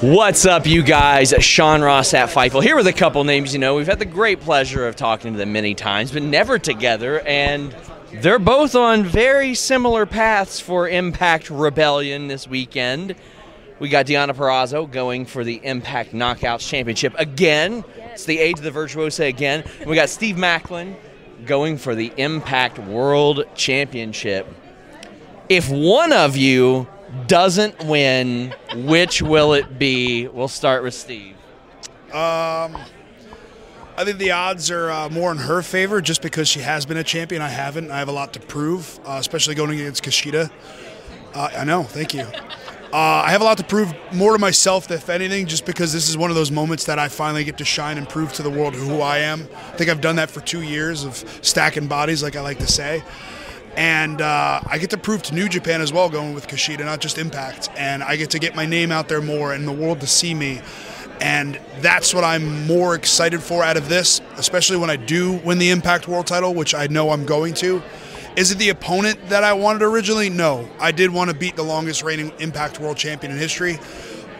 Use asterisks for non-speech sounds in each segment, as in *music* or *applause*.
What's up, you guys? Sean Ross at Fightful here with a couple names you know. We've had the great pleasure of talking to them many times, but never together. And they're both on very similar paths for Impact Rebellion this weekend. We got Deonna Purrazzo going for the Impact Knockouts Championship again. It's the age of the virtuosa again. We got Steve Maclin going for the Impact World Championship. If one of you doesn't win, which will it be? We'll start with Steve. Um, I think the odds are uh, more in her favor just because she has been a champion. I haven't. I have a lot to prove, uh, especially going against Kushida. Uh, I know. Thank you. Uh, I have a lot to prove more to myself, if anything, just because this is one of those moments that I finally get to shine and prove to the world who I am. I think I've done that for two years of stacking bodies, like I like to say. And uh, I get to prove to New Japan as well, going with Kushida, not just Impact. And I get to get my name out there more and the world to see me. And that's what I'm more excited for out of this, especially when I do win the Impact World title, which I know I'm going to. Is it the opponent that I wanted originally? No. I did want to beat the longest reigning Impact World Champion in history,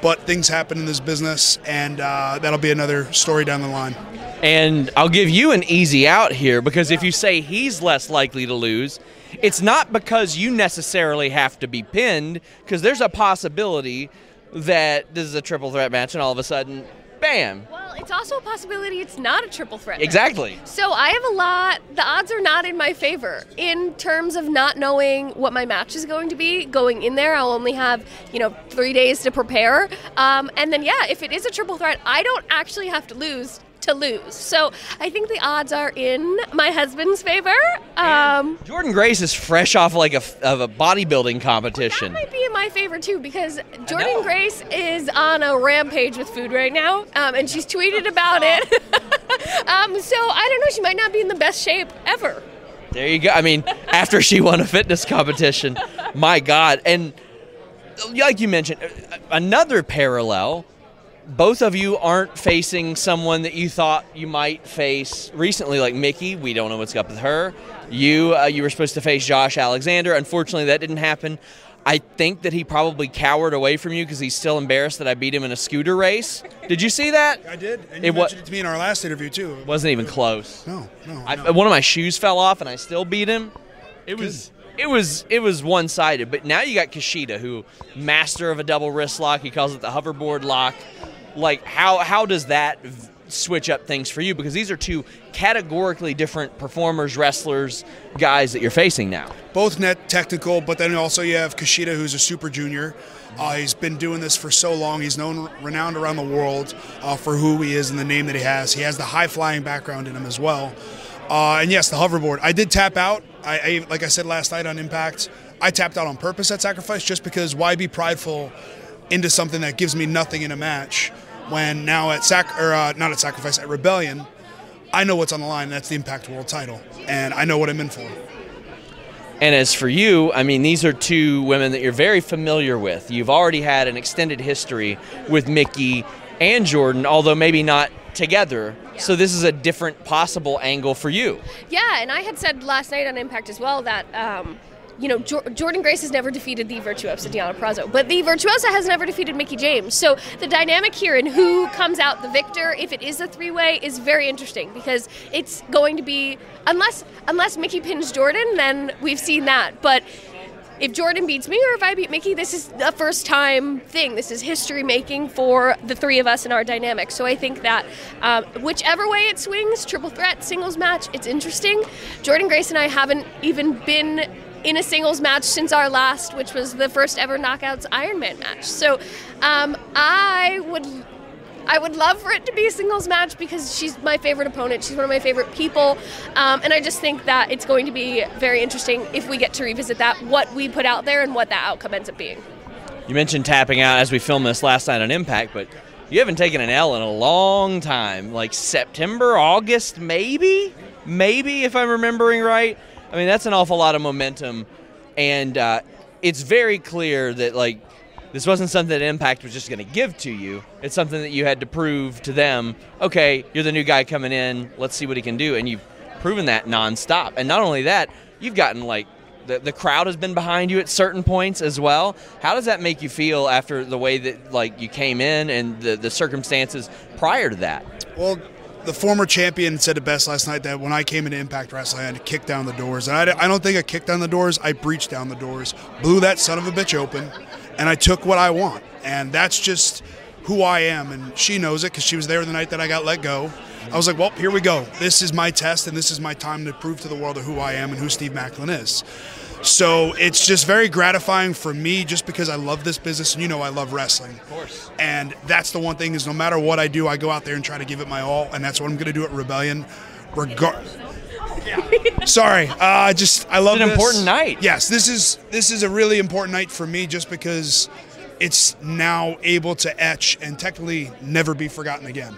but things happen in this business, and uh, that'll be another story down the line. And I'll give you an easy out here because if you say he's less likely to lose, it's not because you necessarily have to be pinned, because there's a possibility that this is a triple threat match and all of a sudden, bam. Well, it's also a possibility it's not a triple threat. match. Exactly. So I have a lot. The odds are not in my favor in terms of not knowing what my match is going to be. Going in there, I'll only have you know three days to prepare. Um, and then yeah, if it is a triple threat, I don't actually have to lose to lose. So I think the odds are in my husband's favor. Um, Jordynne Grace is fresh off like a, of a bodybuilding that competition. might be in my favor too because Jordynne Grace is on a rampage with food right now, um, and she's tweeted about it. *laughs* um, so I don't know. She might not be in the best shape ever. There you go. I mean, after she won a fitness competition, my God. And like you mentioned, another parallel. Both of you aren't facing someone that you thought you might face recently, like Mickie. We don't know what's up with her. You, uh, you were supposed to face Josh Alexander. Unfortunately, that didn't happen. I think that he probably cowered away from you because he's still embarrassed that I beat him in a scooter race. Did you see that? I did, and you It wa- mentioned it to me in our last interview too. It wasn't even close. No, no. I, no. one of my shoes fell off and I still beat him. It was it was it was one sided. But now you got Kushida, who master of a double wrist lock. He calls it the hoverboard lock. Like how how does that switch up things for you? Because these are two categorically different performers, wrestlers, guys that you're facing now. both net technical, but then also you have Kushida, who's a super junior. Uh, he's been doing this for so long. He's known, renowned around the world uh, for who he is and the name that he has. He has the high flying background in him as well. Uh, and yes, the hoverboard. I did tap out. I, I, like I said last night on Impact, I tapped out on purpose at Sacrifice just because why be prideful into something that gives me nothing in a match when now at Sac or uh, not at Sacrifice at Rebellion, I know what's on the line. And that's the Impact World Title, and I know what I'm in for. And as for you, I mean, these are two women that you're very familiar with. You've already had an extended history with Mickie and Jordynne, although maybe not together. So this is a different possible angle for you. Yeah, and I had said last night on Impact as well that. Um, you know, jo- Jordynne Grace has never defeated the Virtuosa Deonna Purrazzo, but the Virtuosa has never defeated Mickie James. So the dynamic here and who comes out the victor, if it is a three-way, is very interesting because it's going to be unless unless Mickie pins Jordynne, then we've seen that. But if Jordynne beats me or if I beat Mickie, this is a first time thing. This is history making for the three of us in our dynamic. So I think that um, whichever way it swings, triple threat, singles match, it's interesting. Jordynne Grace and I haven't even been in a singles match since our last, which was the first ever Knockouts Ironman match. So um, I would I would love for it to be a singles match because she's my favorite opponent. She's one of my favorite people. Um, and I just think that it's going to be very interesting if we get to revisit that, what we put out there and what that outcome ends up being. You mentioned tapping out as we filmed this last night on Impact, but you haven't taken an L in a long time. Like September, August, maybe? Maybe, if I'm remembering right. I mean, that's an awful lot of momentum. And uh, it's very clear that, like, this wasn't something that Impact was just going to give to you. It's something that you had to prove to them. Okay, you're the new guy coming in. Let's see what he can do. And you've proven that nonstop. And not only that, you've gotten like the, the crowd has been behind you at certain points as well. How does that make you feel after the way that like you came in and the, the circumstances prior to that? Well, the former champion said it best last night that when I came into Impact Wrestling, I had to kick down the doors. And I, I don't think I kicked down the doors. I breached down the doors, blew that son of a bitch open, and I took what I want. And that's just who I am. And she knows it because she was there the night that I got let go. I was like, well, here we go. This is my test, and this is my time to prove to the world of who I am and who Steve Maclin is. So it's just very gratifying for me just because I love this business and you know I love wrestling. Of course. And that's the one thing is no matter what I do, I go out there and try to give it my all, and that's what I'm going to do at Rebellion. Regard. Sorry, uh, just I love It's an this. important night. Yes, this is this is a really important night for me just because it's now able to etch and technically never be forgotten again.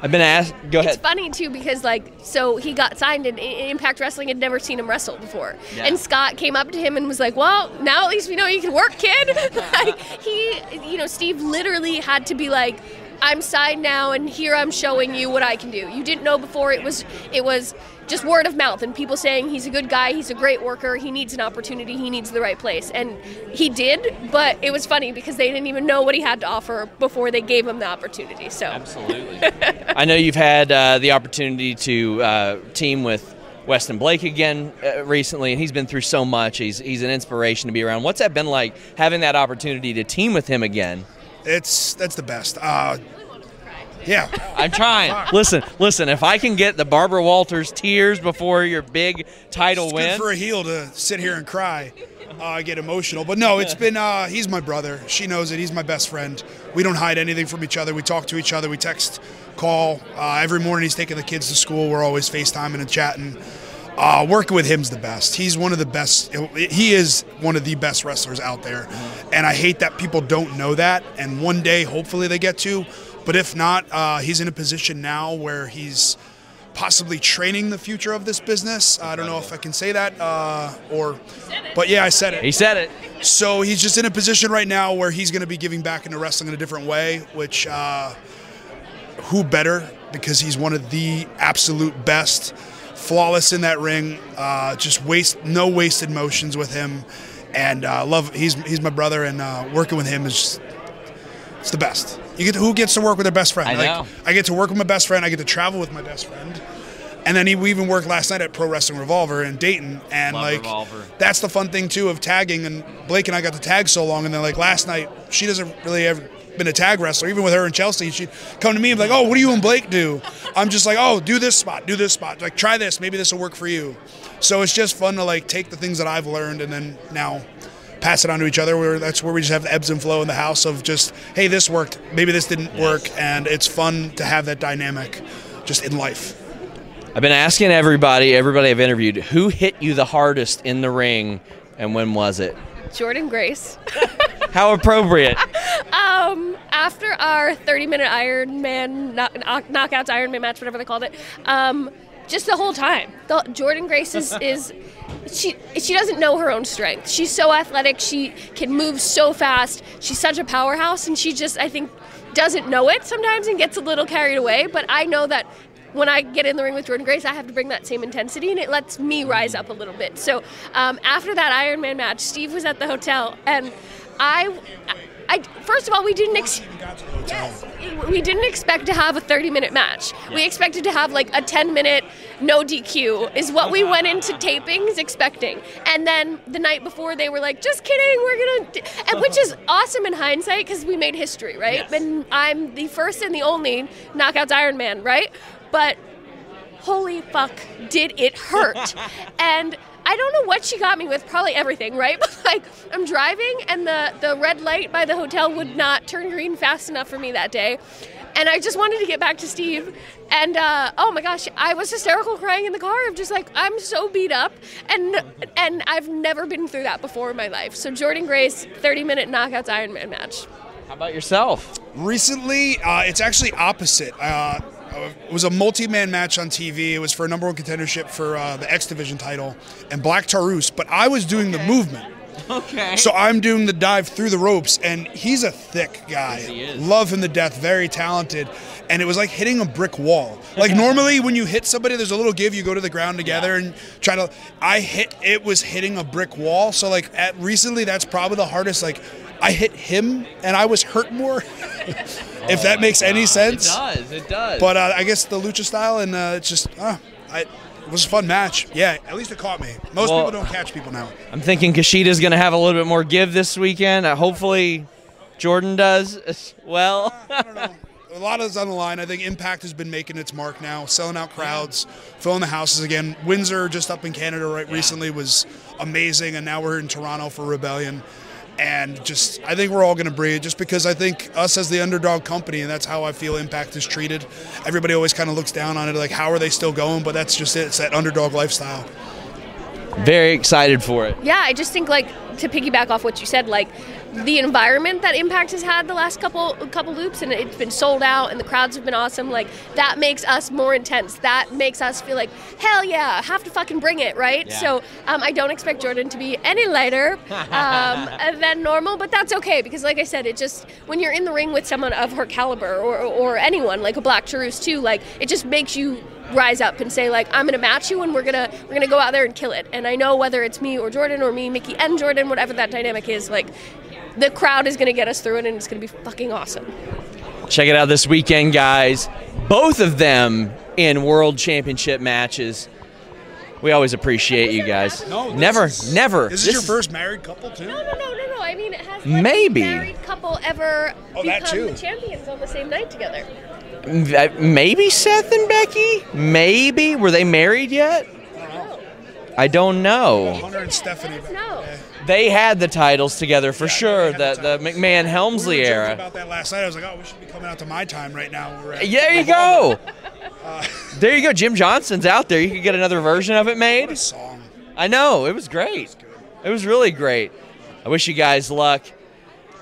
I've been asked. Go ahead. It's funny too because like so he got signed and Impact Wrestling had never seen him wrestle before. Yeah. And Scott came up to him and was like, "Well, now at least we know you can work, kid." *laughs* like he you know, Steve literally had to be like I'm signed now and here I'm showing you what I can do. You didn't know before it was it was just word of mouth and people saying he's a good guy, he's a great worker, he needs an opportunity, he needs the right place. And he did, but it was funny because they didn't even know what he had to offer before they gave him the opportunity. So Absolutely. *laughs* I know you've had uh, the opportunity to uh, team with Wesley Blake again uh, recently, and he's been through so much. He's he's an inspiration to be around. What's that been like having that opportunity to team with him again? It's that's the best. Uh, yeah. I'm trying. listen, listen. If I can get the Barbara Walters tears before your big title It's win, good for a heel to sit here and cry. Uh, I get emotional, but no, it's been. Uh, he's my brother. She knows it. He's my best friend. We don't hide anything from each other. We talk to each other. We text, call. Uh, every morning he's taking the kids to school. We're always FaceTiming and chatting. Uh, working with him's the best. He's one of the best. He is one of the best wrestlers out there, and I hate that people don't know that. And one day, hopefully, they get to. But if not, uh, he's in a position now where he's possibly training the future of this business. I don't know if I can say that uh, or, but yeah, I said it. he said it. So he's just in a position right now where he's going to be giving back into wrestling in a different way, which uh, who better because he's one of the absolute best, flawless in that ring. Uh, just waste no wasted motions with him, and uh, love. He's he's my brother, and uh, working with him is just, it's the best. You get who gets to work with their best friend. I know. I get to work with my best friend. I get to travel with my best friend. And then he, we even worked last night at Pro Wrestling Revolver in Dayton, and Love like Revolver. that's the fun thing too of tagging. And Blake and I got to tag so long, and then like last night, she doesn't really ever been a tag wrestler. Even with her and Chelsea, she'd come to me and be like, "Oh, what do you and Blake do?" I'm just like, "Oh, do this spot, do this spot. Like try this. Maybe this will work for you." So it's just fun to like take the things that I've learned and then now pass it on to each other. Where that's where we just have the ebbs and flow in the house of just, "Hey, this worked. Maybe this didn't work," and it's fun to have that dynamic just in life. I've been asking everybody, everybody I've interviewed, who hit you the hardest in the ring, and when was it? Jordynne Grace. *laughs* How appropriate. *laughs* Um, after our 30 minute Iron Man knock, knock, knockouts Iron Man match, whatever they called it, um, just the whole time. The, Jordynne Grace is, *laughs* is she she doesn't know her own strength. She's so athletic. She can move so fast. She's such a powerhouse, and she just I think doesn't know it sometimes and gets a little carried away. But I know that when I get in the ring with Jordynne Grace, I have to bring that same intensity, and it lets me rise up a little bit. So um, after that Iron Man match, Steve was at the hotel, and I. I, first of all, we didn't ex- yes, we didn't expect to have a 30 minute match. We expected to have like a 10 minute no DQ is what we went into tapings expecting. And then the night before they were like, "Just kidding, we're going to and which is awesome in hindsight cuz we made history, right? Yes. And I'm the first and the only knockouts Iron Man, right? But holy fuck, did it hurt? *laughs* and I don't know what she got me with, probably everything, right? *laughs* But like I'm driving and the, the red light by the hotel would not turn green fast enough for me that day. And I just wanted to get back to Steve. And uh, oh my gosh, I was hysterical crying in the car. I'm just like, I'm so beat up. And and I've never been through that before in my life. So Jordynne Grace, 30 minute knockouts Ironman match. How about yourself? Recently, uh, it's actually opposite. Uh, it was a multi-man match on TV. It was for a number one contendership for uh, the X Division title and Black Taurus, but I was doing the movement. Okay. So I'm doing the dive through the ropes, and he's a thick guy. he is. Love him to death, very talented. And it was like hitting a brick wall. Like *laughs* normally when you hit somebody, there's a little give, you go to the ground together and try to. I hit. It was hitting a brick wall. So like at recently, that's probably the hardest. Like I hit him, and I was hurt more. *laughs* if that makes any sense. It does. It does. But uh, I guess the lucha style, and uh, it's just, uh, I, it was a fun match. Yeah, at least it caught me. Most Well- people don't catch people now. I'm thinking Kushida's going to have a little bit more give this weekend. Uh, hopefully, Jordynne does as well. I don't know. A lot is on the line. I think Impact has been making its mark now, selling out crowds, filling the houses again. Windsor, just up in Canada right recently, was amazing, and now we're in Toronto for Rebellion. And just, I think we're all going to breathe just because I think us as the underdog company, and that's how I feel Impact is treated. Everybody always kind of looks down on it, like, how are they still going? But that's just it. It's that underdog lifestyle. Very excited for it. Yeah, I just think like to piggyback off what you said, like the environment that Impact has had the last couple couple loops, and it's been sold out, and the crowds have been awesome. Like that makes us more intense. That makes us feel like hell yeah, have to fucking bring it, right? Yeah. So um, I don't expect Jordynne to be any lighter *laughs* um, than normal, but that's okay because, like I said, it just when you're in the ring with someone of her caliber or, or anyone like a Black Taurus too, like it just makes you rise up and say like I'm gonna match you and we're gonna we're gonna go out there and kill it. And I know whether it's me or Jordynne or me, Mickie and Jordynne, whatever that dynamic is, like the crowd is gonna get us through it and it's gonna be fucking awesome. Check it out this weekend, guys. Both of them in world championship matches. We always appreciate you guys. No, this never, is- never. This is your first married couple, too? No, no, no, no, no. I mean, it has Maybe. married couple ever Oh, that become too. the champions on the same night together. Uh, Maybe Seth and Becky. Maybe were they married yet? I don't know. Hunter and Stephanie. back in the day. They had the titles together for sure. they had The the the. McMahon We Helmsley were joking era. about that last night. I was like, oh, we should be coming out to my time right now. We're at There you go. *laughs* There you go. Jim Johnston's out there. You could get another version of it made. song. I know. It was great. It was really great. I wish you guys luck.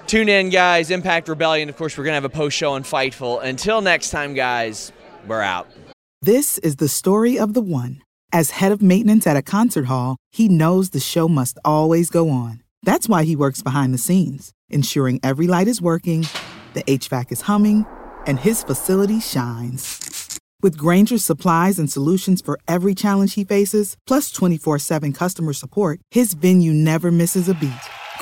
Tune in, guys. Impact Rebellion. Of course, we're going to have a post show on Fightful. Until next time, guys, we're out. This is the story of the one. As head of maintenance at a concert hall, he knows the show must always go on. That's why he works behind the scenes, ensuring every light is working, the HVAC is humming, and his facility shines. With Grainger's supplies and solutions for every challenge he faces, plus 24 7 customer support, his venue never misses a beat.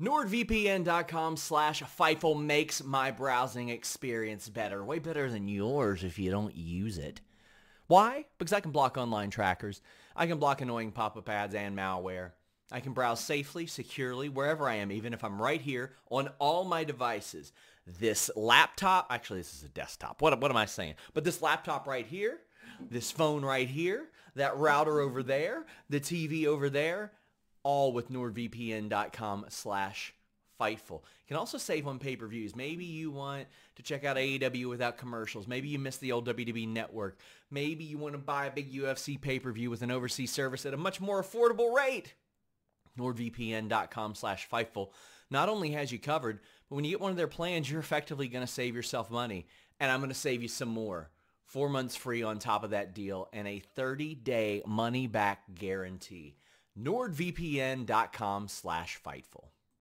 NordVPN.com slash Fightful makes my browsing experience better. Way better than yours if you don't use it. Why? Because I can block online trackers. I can block annoying pop-up ads and malware. I can browse safely, securely, wherever I am, even if I'm right here on all my devices. This laptop, actually this is a desktop. What, what am I saying? But this laptop right here, this phone right here, that router over there, the TV over there, all with nordvpn.com slash Fightful. You can also save on pay-per-views. Maybe you want to check out AEW without commercials. Maybe you miss the old WWE network. Maybe you want to buy a big UFC pay-per-view with an overseas service at a much more affordable rate. NordVPN.com slash Fightful not only has you covered, but when you get one of their plans, you're effectively going to save yourself money. And I'm going to save you some more. Four months free on top of that deal and a 30-day money-back guarantee. NordVPN.com slash Fightful.